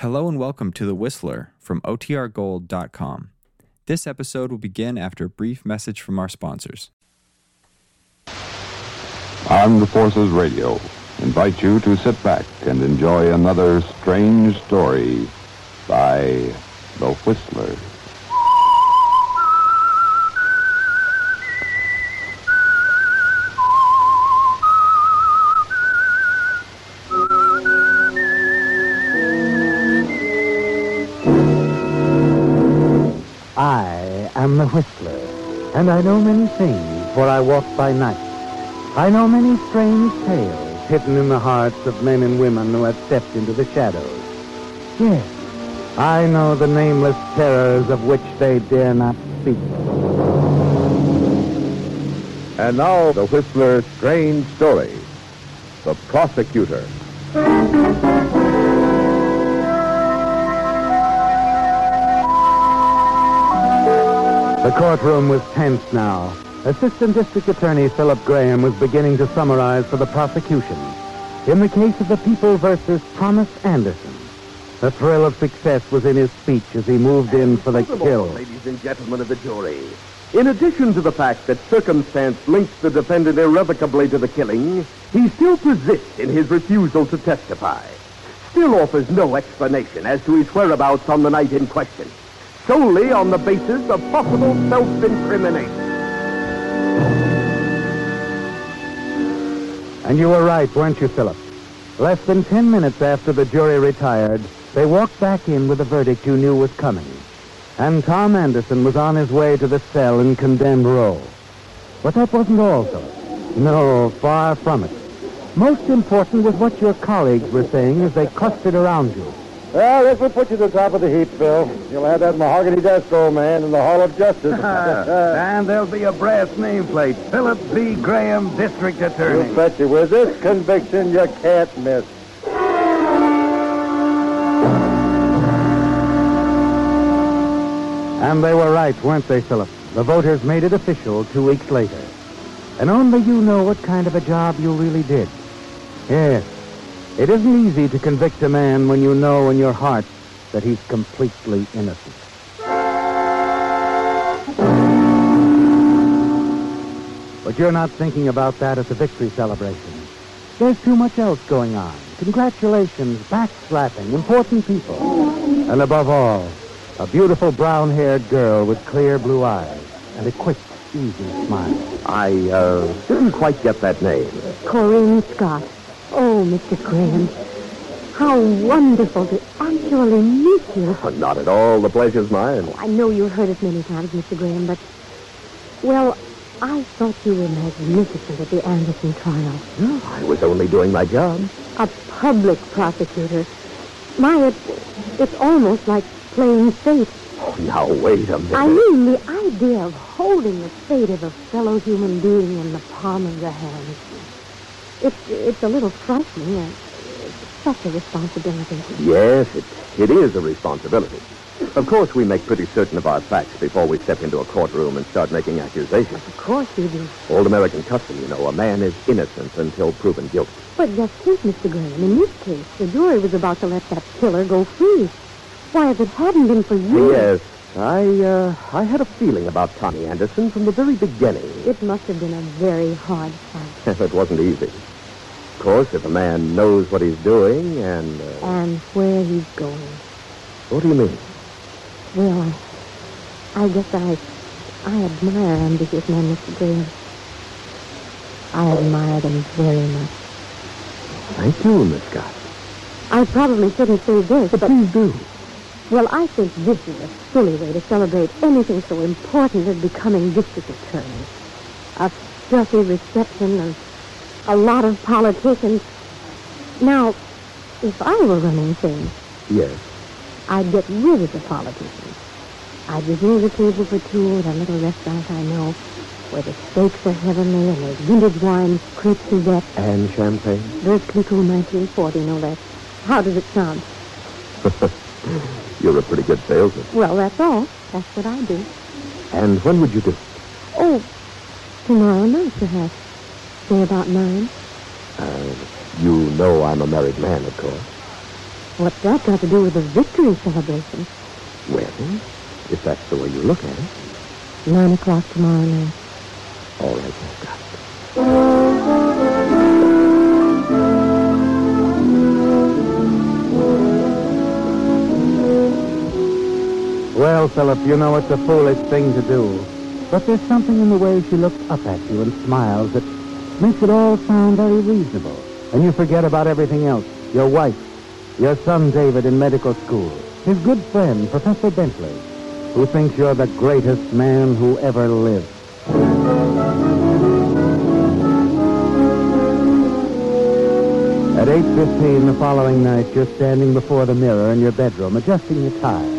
Hello and welcome to The Whistler from OTRGold.com. This episode will begin after a brief message from our sponsors. Armed Forces Radio invite you to sit back and enjoy another strange story by The Whistler. And I know many things, for I walk by night. I know many strange tales hidden in the hearts of men and women who have stepped into the shadows. Yes, I know the nameless terrors of which they dare not speak. And now, The Whistler's strange story The Prosecutor. The courtroom was tense now. Assistant District Attorney Philip Graham was beginning to summarize for the prosecution. In the case of the People versus Thomas Anderson, the thrill of success was in his speech as he moved in for the kill. Ladies and gentlemen of the jury, in addition to the fact that circumstance links the defendant irrevocably to the killing, he still persists in his refusal to testify. Still offers no explanation as to his whereabouts on the night in question, solely on the basis of possible self-incrimination. And you were right, weren't you, Philip? Less than ten minutes after the jury retired, they walked back in with a verdict you knew was coming. And Tom Anderson was on his way to the cell in condemned row. But that wasn't all, Philip. No, far from it. Most important was what your colleagues were saying as they clustered around you. Well, this will put you to the top of the heap, Phil. You'll have that mahogany desk, old man, in the Hall of Justice. and there'll be a brass nameplate. Philip B. Graham, District you Attorney. bet you. With this conviction, you can't miss. And they were right, weren't they, Philip? The voters made it official two weeks later. And only you know what kind of a job you really did. Yes, it isn't easy to convict a man when you know in your heart that he's completely innocent. But you're not thinking about that at the victory celebration. There's too much else going on. Congratulations, backslapping, important people. And above all, a beautiful brown-haired girl with clear blue eyes and a quick, easy smile. I, uh, didn't quite get that name. Corinne Scott. Oh, Mr. Graham, how wonderful to actually meet you. Oh, not at all. The pleasure's mine. Oh, I know you've heard it many times, Mr. Graham, but, well, I thought you were magnificent at the Anderson trial. I was only doing my job. A public prosecutor. My, it's, it's almost like playing fate. Oh, now, wait a minute. I mean, the idea of holding the fate of a fellow human being in the palm of your hand. It's, it's a little frightening. and It's such a responsibility. Yes, it, it is a responsibility. Of course, we make pretty certain of our facts before we step into a courtroom and start making accusations. Of course you do. Old American custom, you know, a man is innocent until proven guilty. But just think, Mr. Graham, in this case, the jury was about to let that killer go free. Why, if it hadn't been for you... Yes, I, uh, I had a feeling about Tommy Anderson from the very beginning. It must have been a very hard fight. it wasn't easy. Of course, if a man knows what he's doing and... Uh, And where he's going. what do you mean? Well, I, I guess I, I admire ambitious men, Mr. Graham. I admire them very much. Thank you, Miss Scott. I probably shouldn't say this, but... Please do. Well, I think this is a silly way to celebrate anything so important as becoming district attorney. A stuffy reception and a lot of politicians. Now, if I were running things, Yes. I'd get rid of the politicians. I'd reserve a table for two at a little restaurant I know, where the steaks are heavenly and there's vintage wine, crepe Suzette. And champagne? There's Clicquot 1940, no less. How does it sound? You're a pretty good salesman. Well, that's all. That's what I do. And when would you do? it? Oh, tomorrow night, perhaps. Say about nine. Uh, you know I'm a married man, of course. What's that got to do with the victory celebration? Well, if that's the way you look at it. Nine o'clock tomorrow night. All right, I've got Well, Philip, you know it's a foolish thing to do. But there's something in the way she looks up at you and smiles that makes it all sound very reasonable. And you forget about everything else. Your wife, your son David in medical school, his good friend, Professor Bentley, who thinks you're the greatest man who ever lived. At 8.15 the following night, you're standing before the mirror in your bedroom, adjusting your tie.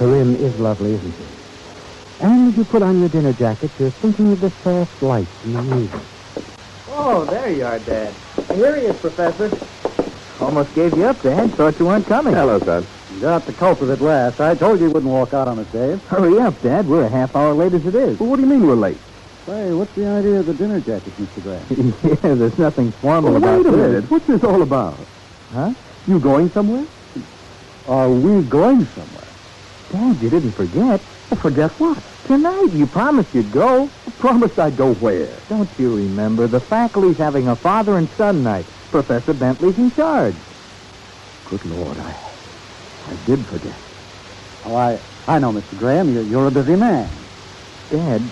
Corinne is lovely, isn't she? And as you put on your dinner jacket, you're thinking of the soft light in the music. Oh, there you are, Dad. Here he is, Professor. Almost gave you up, Dad. Thought you weren't coming. Hello, son. Got the culprit at last. I told you you wouldn't walk out on us, Dave. Hurry up, Dad. We're a half hour late as it is. Well, what do you mean we're late? Say, what's the idea of the dinner jacket, Mr. Graham? yeah, there's nothing formal Well, about wait a this. minute. What's this all about? Huh? You going somewhere? Are we going somewhere? Dad, you didn't forget. Well, forget what? Tonight, you promised you'd go. I promised I'd go where? Don't you remember? The faculty's having a father and son night. Professor Bentley's in charge. Good Lord, I, I did forget. Oh, I, I know, Mr. Graham. You're, you're a busy man. Dad,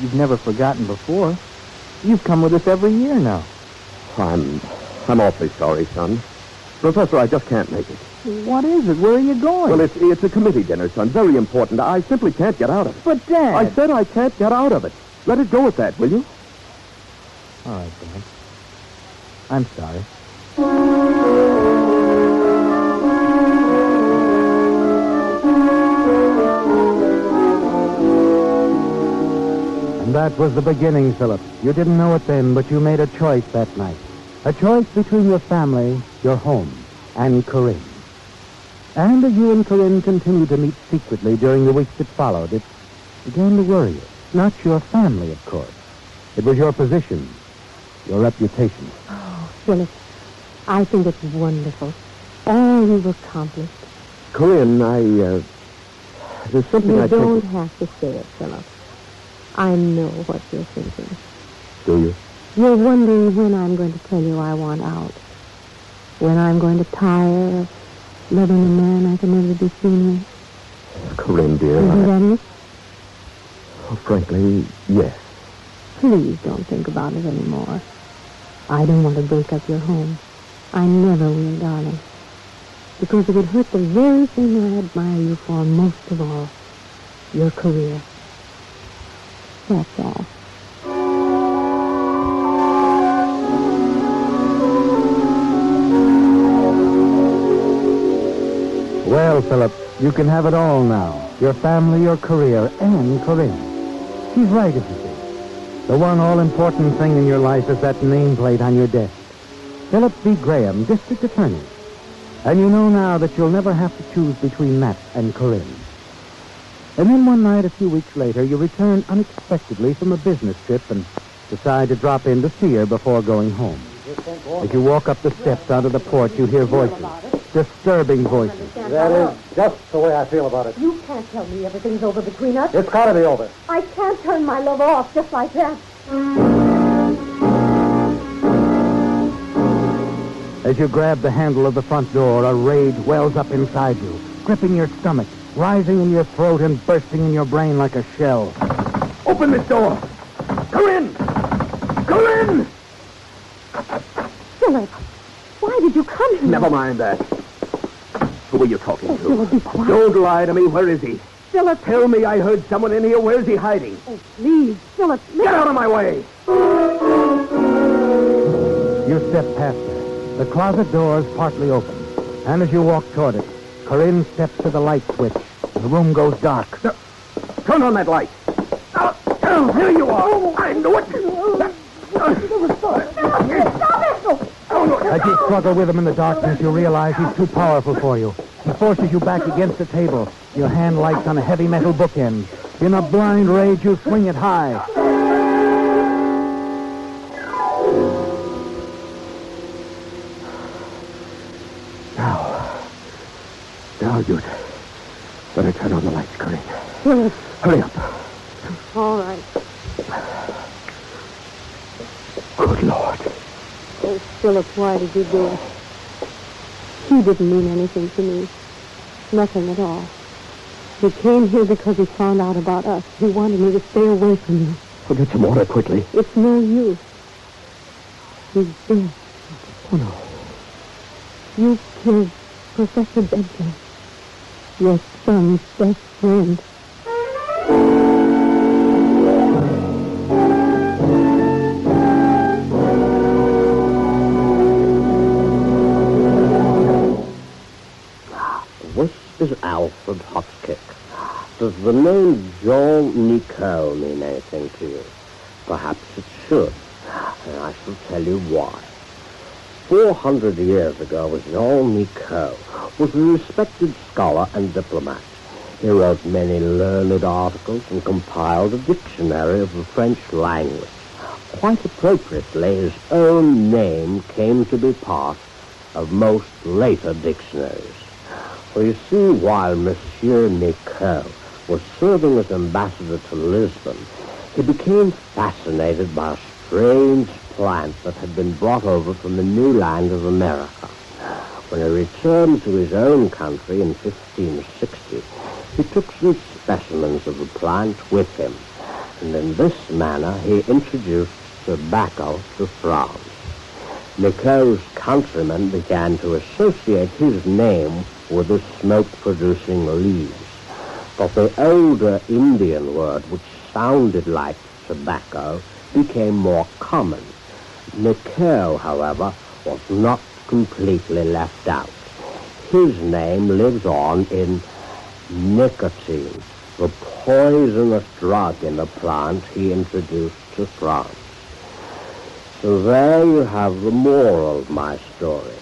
you've never forgotten before. You've come with us every year now. I'm, I'm awfully sorry, son. Professor, I just can't make it. What is it? Where are you going? Well, it's, it's a committee dinner, son. Very important. I simply can't get out of it. But, Dad... I said I can't get out of it. Let it go at that, will you? All right, Dad. I'm sorry. And that was the beginning, Philip. You didn't know it then, but you made a choice that night. A choice between your family, your home, and Corinne. And as you and Corinne continued to meet secretly during the weeks that followed, it began to worry you. Not your family, of course. It was your position, your reputation. Oh, Philip, I think it's wonderful. All you've accomplished. Corinne, I, uh, there's something You I don't think... have to say it, Philip. I know what you're thinking. Do you? You're wondering when I'm going to tell you I want out. When I'm going to tire of loving a man I can never be seen with. Corinne, dear, Isn't I, that it? oh, frankly, yes. Please don't think about it anymore. I don't want to break up your home. I never will, darling. Because it would hurt the very thing I admire you for most of all. Your career. That's all. Well, Philip, you can have it all now. Your family, your career, and Corinne. She's right, isn't she? The one all-important thing in your life is that nameplate on your desk. Philip B. Graham, District Attorney. And you know now that you'll never have to choose between that and Corinne. And then one night, a few weeks later, you return unexpectedly from a business trip and decide to drop in to see her before going home. As you walk up the steps out of the porch, you hear voices. Disturbing voices. That is just the way I feel about it. You can't tell me everything's over between us. It's got to be over. I can't turn my love off just like that. As you grab the handle of the front door, a rage wells up inside you, gripping your stomach, rising in your throat and bursting in your brain like a shell. Open this door! Corinne! Corinne! Philip, why did you come here? Never mind that. Who are you talking Oh, to? Philip, be quiet. Don't lie to me. Where is he? Philip, Tell me I heard someone in here. Where's he hiding? oh, please, Philip, Get out of my way! You step past her. The closet door is partly open. And as you walk toward it, Corinne steps to the light switch. The room goes dark. Turn on that light. Oh, oh, here you are. Oh, I knew it. As you struggle with him in the darkness, you realize he's too powerful for you. He forces you back against the table. Your hand lights on a heavy metal bookend. In a blind rage, you swing it high. Now, Now, you'd better turn on the lights, Corinne. Philip. Hurry up. All right. Good Lord. Oh, Philip, why did you do it? He didn't mean anything to me. Nothing at all. He came here because he found out about us. He wanted me to stay away from you. Well, get some water quickly. It's no use. He's dead. Oh, no. You killed Professor Bentley, your son's best friend. Does the name Jean Nicot mean anything to you? Perhaps it should, and I shall tell you why. Four hundred years ago, Jean Nicot was a respected scholar and diplomat. He wrote many learned articles and compiled a dictionary of the French language. Quite appropriately, his own name came to be part of most later dictionaries. For you see, while Monsieur Nicot was serving as ambassador to Lisbon, he became fascinated by a strange plant that had been brought over from the new land of America. When he returned to his own country in 1560, he took some specimens of the plant with him, and in this manner he introduced tobacco to France. Nicot's countrymen began to associate his name with the smoke-producing leaves. But the older Indian word, which sounded like tobacco, became more common. Nicot, however, was not completely left out. His name lives on in nicotine, the poisonous drug in the plant he introduced to France. So there you have the moral of my story.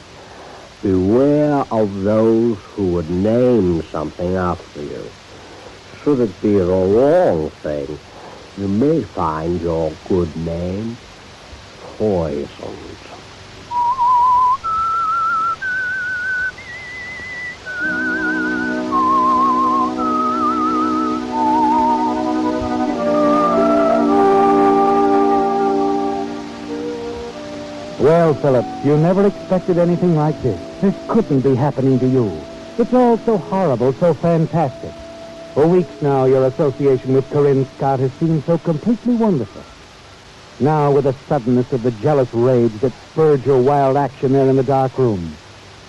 Beware of those who would name something after you. Should it be the wrong thing, you may find your good name poisoned. Well, Philip, you never expected anything like this. This couldn't be happening to you. It's all so horrible, so fantastic. For weeks now, your association with Corinne Scott has seemed so completely wonderful. Now, with the suddenness of the jealous rage that spurred your wild action there in the dark room,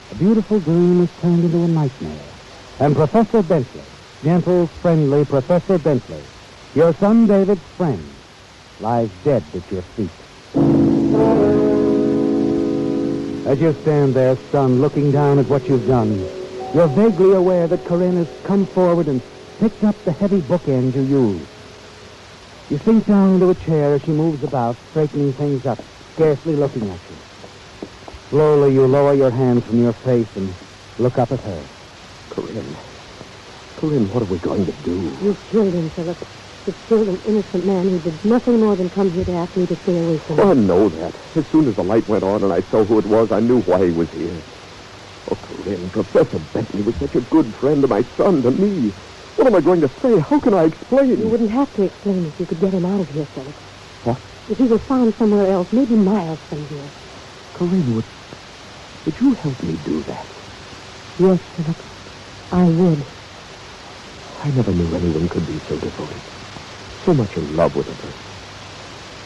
a beautiful dream is turned into a nightmare. And Professor Bentley, gentle, friendly Professor Bentley, your son David's friend, lies dead at your feet. As you stand there, son, looking down at what you've done, you're vaguely aware that Corinne has come forward and picked up the heavy bookend you use. You sink down into a chair as she moves about, straightening things up, scarcely looking at you. Slowly, you lower your hand from your face and look up at her. Corinne. Corinne, what are we going to do? You killed him, Philip. You killed an innocent man who did nothing more than come here to ask me to stay away from Oh, I know that. As soon as the light went on and I saw who it was, I knew why he was here. Oh, Corinne, Professor Bentley was such a good friend to my son, to me. What am I going to say? How can I explain? You wouldn't have to explain if you could get him out of here, Philip. What? If he was found somewhere else, maybe miles from here. Corinne, would, would you help me do that? Yes, Philip. I would. I never knew anyone could be so devoted. So much in love with a person.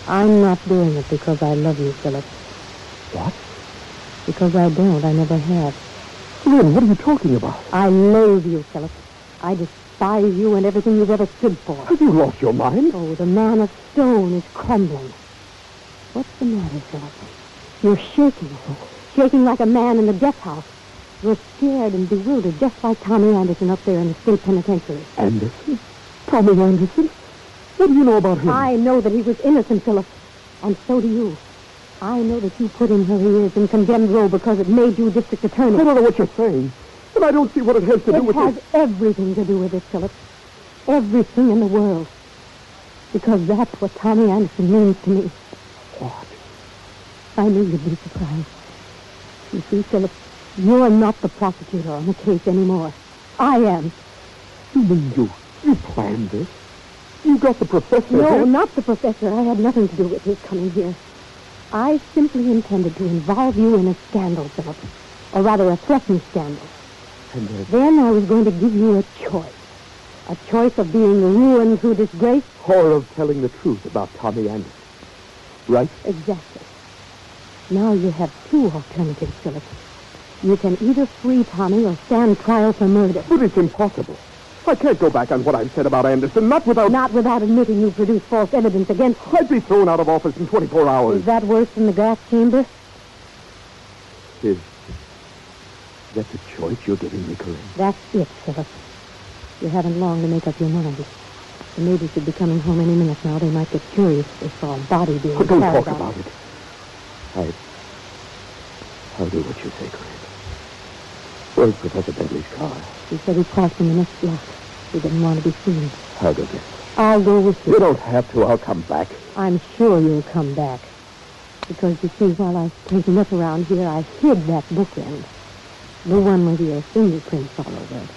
I'm not doing it because I love you, Philip. What? Because I don't. I never have. Corinne, what are you talking about? I loathe you, Philip. I despise you and everything you've ever stood for. Have you lost your mind? Oh, the man of stone is crumbling. What's the matter, Philip? You're shaking. Shaking like a man in the death house. You're scared and bewildered, just like Tommy Anderson up there in the state penitentiary. Anderson? Tommy Anderson? What do you know about him? I know that he was innocent, Philip. And so do you. I know that you put him where he is in condemned row because it made you district attorney. I don't know what you're saying. But I don't see what it has to do with It has everything to do with it, Philip. Everything in the world. Because that's what Tommy Anderson means to me. What? I knew you'd be surprised. You see, Philip, you're not the prosecutor on the case anymore. I am. You mean you, you planned this? You got the professor No, here? not the professor. I had nothing to do with his coming here. I simply intended to involve you in a scandal, Philip. Or rather, a threatened scandal. Then I was going to give you a choice. A choice of being ruined through disgrace. or of telling the truth about Tommy Anderson. Right? Exactly. Now you have two alternatives, Philip. You can either free Tommy or stand trial for murder. But it's impossible. I can't go back on what I've said about Anderson, not without... Not without admitting you produced false evidence against him. I'd be thrown out of office in 24 hours. Is that worse than the gas chamber? Is that the choice you're giving me, Corinne? That's it, Philip. You haven't long to make up your mind. The neighbors should be coming home any minute now. They might get curious if they saw a body being Oh, don't talk out. about it. I... I'll do what you say, Corinne. Where's Professor Bentley's car? He said he parked in the next block. He didn't want to be seen. I'll go get it. I'll go with you. You don't have to. I'll come back. I'm sure you'll come back. Because you see, while I was taking up around here, I hid that bookend. The one with your fingerprints all over it.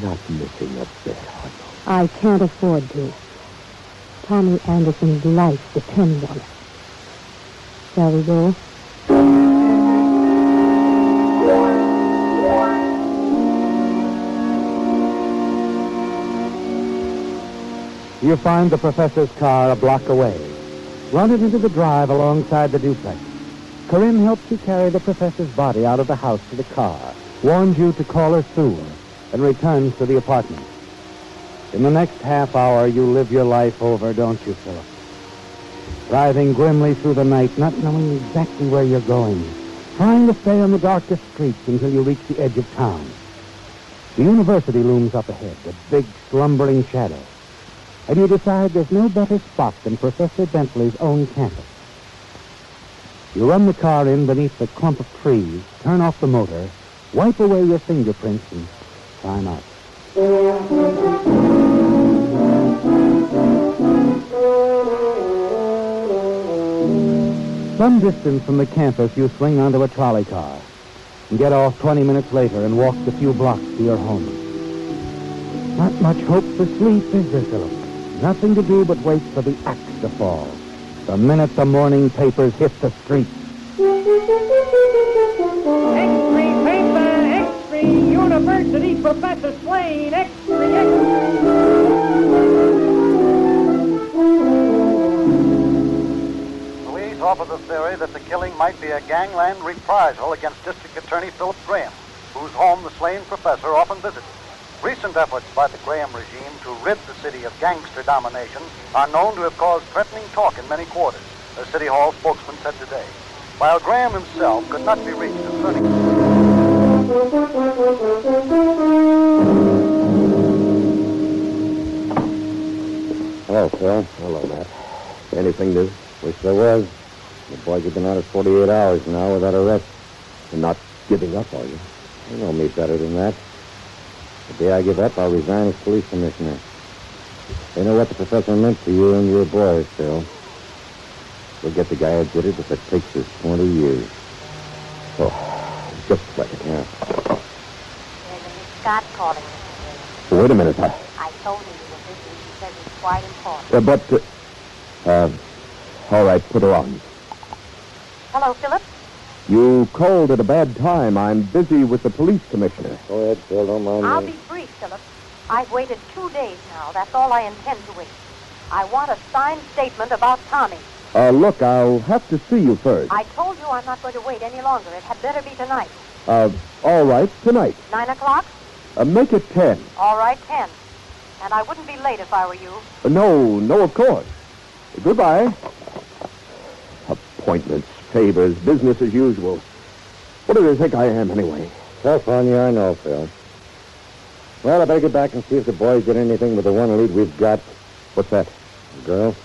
Not missing a bit, you? I can't afford to. Tommy Anderson's life depends on it. Shall we go? You find the professor's car a block away. Run it into the drive alongside the duplex. Corinne helps you carry the professor's body out of the house to the car, warns you to call her soon, and returns to the apartment. In the next half hour, you live your life over, don't you, Philip? Driving grimly through the night, not knowing exactly where you're going, trying to stay on the darkest streets until you reach the edge of town. The university looms up ahead, a big, slumbering shadow and you decide there's no better spot than Professor Bentley's own campus. You run the car in beneath the clump of trees, turn off the motor, wipe away your fingerprints, and climb out. Some distance from the campus, you swing onto a trolley car and get off 20 minutes later and walk the few blocks to your home. Not much hope for sleep, is there, Philip? Nothing to do but wait for the axe to fall. The minute the morning papers hit the streets. X-ray paper, X-ray University Professor Swain, X-ray, X-ray. Police offer the theory that the killing might be a gangland reprisal against District Attorney Philip Graham, whose home the slain professor often visited. Recent efforts by the Graham regime to rid the city of gangster domination are known to have caused threatening talk in many quarters, a City Hall spokesman said today. While Graham himself could not be reached concerning. Hello, Phil. Hello, Matt. Anything new? Wish there was. The boys have been out it 48 hours now without arrest. You're not giving up, are you? You know me better than that. The day I give up, I'll resign as police commissioner. They know what the professor meant to you and your boys, Phil. We'll get the guy who did it if it takes us 20 years. Oh, just a second. Yeah. There's Scott calling. Wait a minute. I, I told her you were busy. She says it's quite important. uh, but, uh, uh, all right, put her on. Hello, Philip. You called at a bad time. I'm busy with the police commissioner. Go ahead, Phil. Don't mind I'll me. be brief, Philip. I've waited two days now. That's all I intend to wait. I want a signed statement about Tommy. Uh, look, I'll have to see you first. I told you I'm not going to wait any longer. It had better be tonight. Uh, all right, tonight. Nine o'clock? Uh, make it ten. All right, ten. And I wouldn't be late if I were you. Uh, no, no, of course. Goodbye. Appointments, favors, business as usual. What do they think I am, anyway? Tough on you, I know, Phil. Well, I better get back and see if the boys did anything with the one lead we've got. What's that? The girl?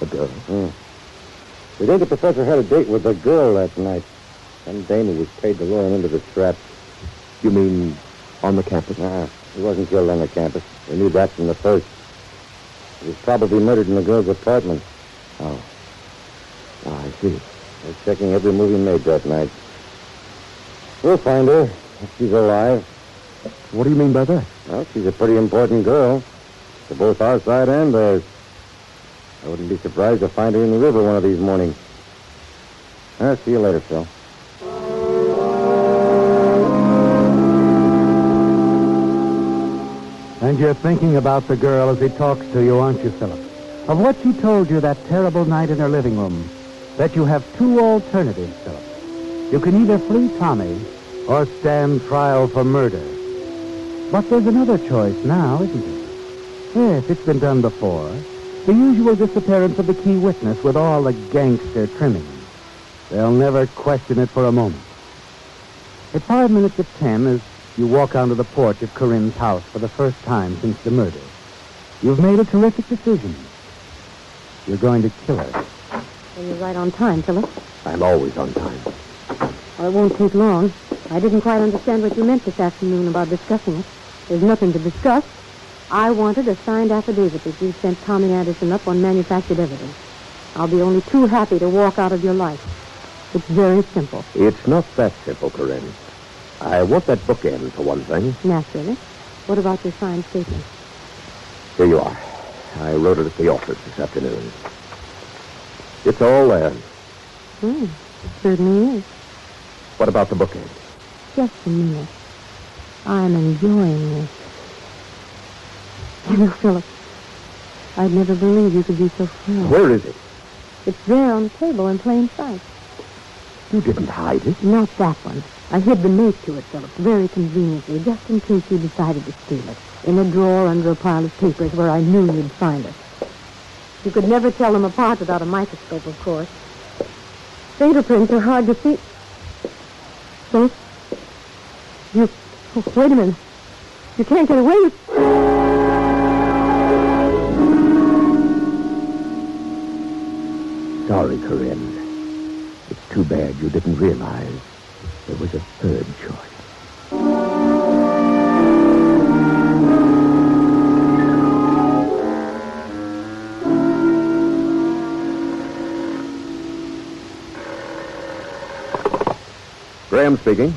A girl. Hmm. We think the professor had a date with a girl last night. Some dame who was paid to lure him into the trap. You mean on the campus? Nah, he wasn't killed on the campus. We knew that from the first. He was probably murdered in the girl's apartment. Oh. Oh, I see. They're checking every move he made that night. We'll find her if she's alive. What do you mean by that? Well, she's a pretty important girl to both our side and theirs. I wouldn't be surprised to find her in the river one of these mornings. I'll see you later, Phil. And you're thinking about the girl as he talks to you, aren't you, Philip? Of what she told you that terrible night in her living room. That you have two alternatives, Philip. You can either flee Tommy or stand trial for murder. But there's another choice now, isn't there? Yes, it's been done before. The usual disappearance of the key witness with all the gangster trimmings. They'll never question it for a moment. At five minutes of ten, as you walk onto the porch of Corinne's house for the first time since the murder, you've made a terrific decision. You're going to kill her. Well, you're right on time, Philip. I'm always on time. Well, it won't take long. I didn't quite understand what you meant this afternoon about discussing it. There's nothing to discuss. I wanted a signed affidavit that you sent Tommy Anderson up on manufactured evidence. I'll be only too happy to walk out of your life. It's very simple. It's not that simple, Corinne. I want that bookend, for one thing. Naturally. What about your signed statement? Here you are. I wrote it at the office this afternoon. It's all there. Hmm. It Certainly is. What about the bookend? Just a minute. I'm enjoying this. You know, Philip, I'd never believe you could be so frank. Where is it? It's there on the table in plain sight. You didn't hide it. Not that one. I hid the mate to it, Philip, very conveniently, just in case you decided to steal it. In a drawer under a pile of papers where I knew you'd find it. You could never tell them apart without a microscope, of course. Fingerprints are hard to see. So, you... Oh, wait a minute. You can't get away. Sorry, Corinne. It's too bad you didn't realize there was a third choice. Graham speaking.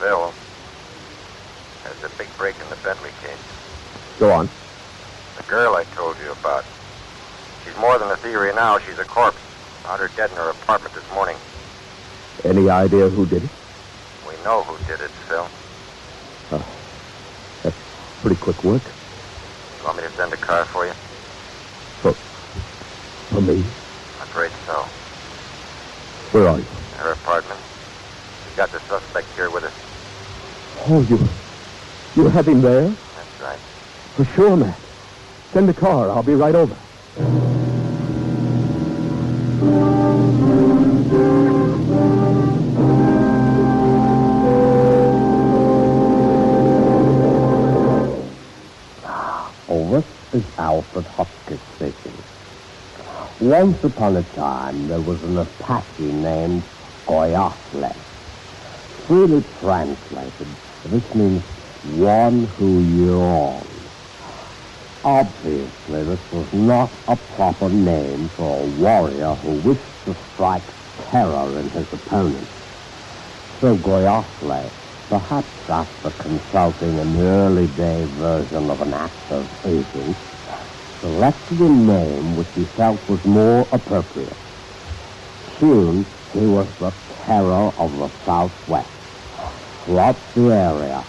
Phil, there's a big break in the Bentley case. Go on. The girl I told you about. She's more than a theory now. She's a corpse. Found her dead in her apartment this morning. Any idea who did it? We know who did it, Phil. Oh, that's pretty quick work. You want me to send a car for you? For, for me? I'm afraid so. Where are you? Her apartment. We got the suspect here with us. Oh, you, you have him there? That's right. For sure, Matt. Send a car. I'll be right over. Ah, oh, this is Alfred Hopkins speaking. Once upon a time, there was an Apache named Goyafle. Freely translated, this means one who yawns. Obviously, this was not a proper name for a warrior who wished to strike terror in his opponent. So Goyafle, perhaps after consulting an early day version of an act of agent, selected a name which he felt was more appropriate. Soon, he was the terror of the Southwest. Throughout the area,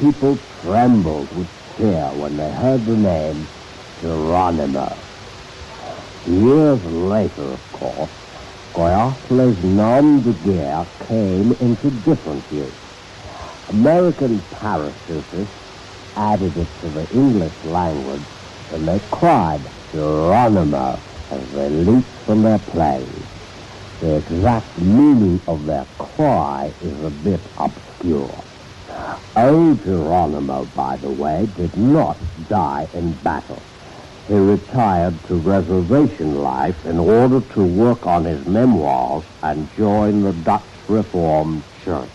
people trembled with fear when they heard the name Geronimo. Years later, of course, Goyafle's nom de guerre came into different use. American parachutists added it to the English language and they cried Geronimo as they leaped from their planes. The exact meaning of their cry is a bit obscure. Old Geronimo, by the way, did not die in battle. He retired to reservation life in order to work on his memoirs and join the Dutch Reformed Church.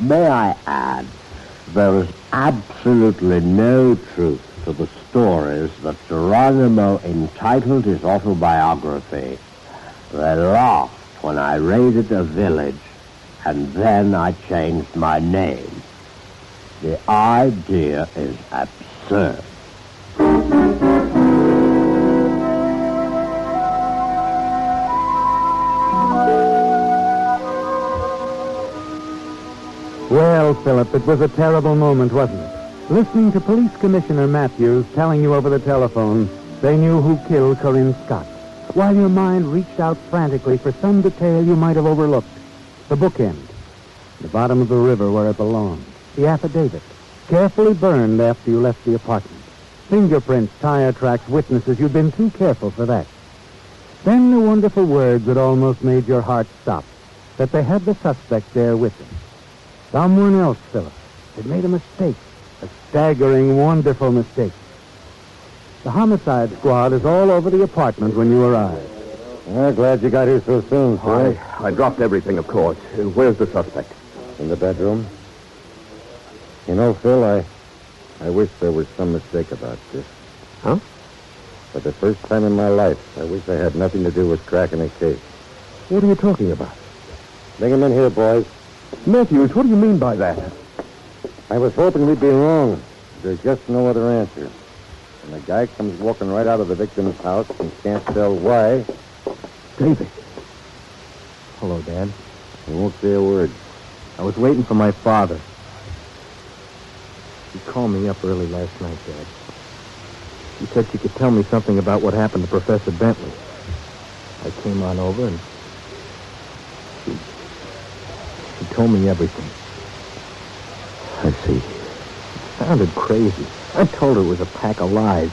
May I add, there is absolutely no truth to the stories that Geronimo entitled his autobiography, They laughed when I raided a village, and then I changed my name. The idea is absurd. Well, Philip, it was a terrible moment, wasn't it? Listening to Police Commissioner Matthews telling you over the telephone they knew who killed Corinne Scott, while your mind reached out frantically for some detail you might have overlooked. The bookend, the bottom of the river where it belonged, the affidavit, carefully burned after you left the apartment. Fingerprints, tire tracks, witnesses, you'd been too careful for that. Then the wonderful words that almost made your heart stop, that they had the suspect there with them. Someone else, Philip, had made a mistake. A staggering, wonderful mistake. The homicide squad is all over the apartment when you arrive. Well, glad you got here so soon, sir. I, I dropped everything, of course. Where's the suspect? In the bedroom. You know, Phil, I, I wish there was some mistake about this. Huh? For the first time in my life, I wish I had nothing to do with cracking a case. What are you talking about? Bring him in here, boys. Matthews, what do you mean by that? I was hoping we'd be wrong. There's just no other answer. And the guy comes walking right out of the victim's house and can't tell why. David. Hello, Dad. He won't say a word. I was waiting for my father. He called me up early last night, Dad. He said she could tell me something about what happened to Professor Bentley. I came on over and she, she told me everything. I see. It sounded crazy. I told her it was a pack of lies.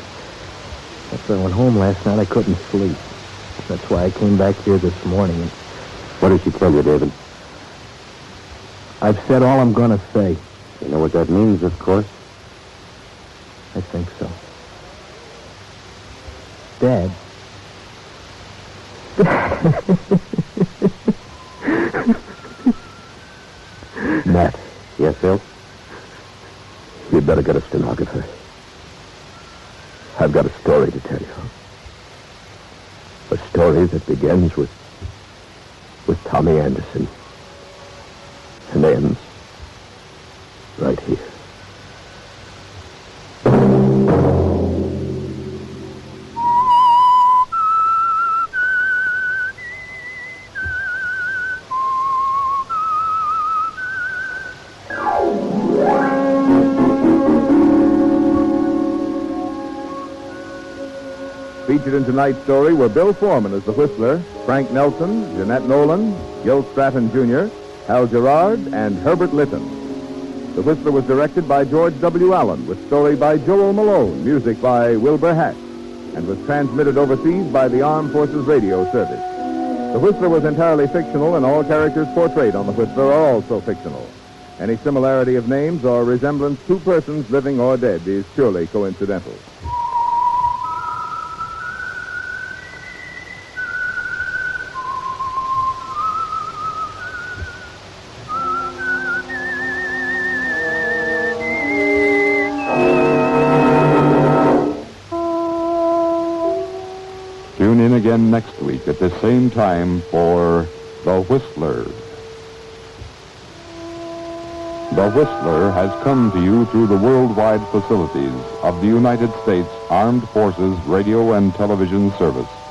After I went home last night, I couldn't sleep. That's why I came back here this morning. And What did she tell you, David? I've said all I'm going to say. You know what that means, of course. I think so. Dad. Matt, Yes, Phil? You'd better get a stenographer. I've got a story to tell you. A story that begins with with Tommy Anderson and ends right here. Tonight's story were Bill Forman as the Whistler, Frank Nelson, Jeanette Nolan, Gil Stratton Jr., Hal Gerard, and Herbert Lytton. The Whistler was directed by George W. Allen, with story by Joel Malone, music by Wilbur Hatch, and was transmitted overseas by the Armed Forces Radio Service. The Whistler was entirely fictional, and all characters portrayed on The Whistler are also fictional. Any similarity of names or resemblance to persons living or dead is purely coincidental. Same time for The Whistler. The Whistler has come to you through the worldwide facilities of the United States Armed Forces Radio and Television Service.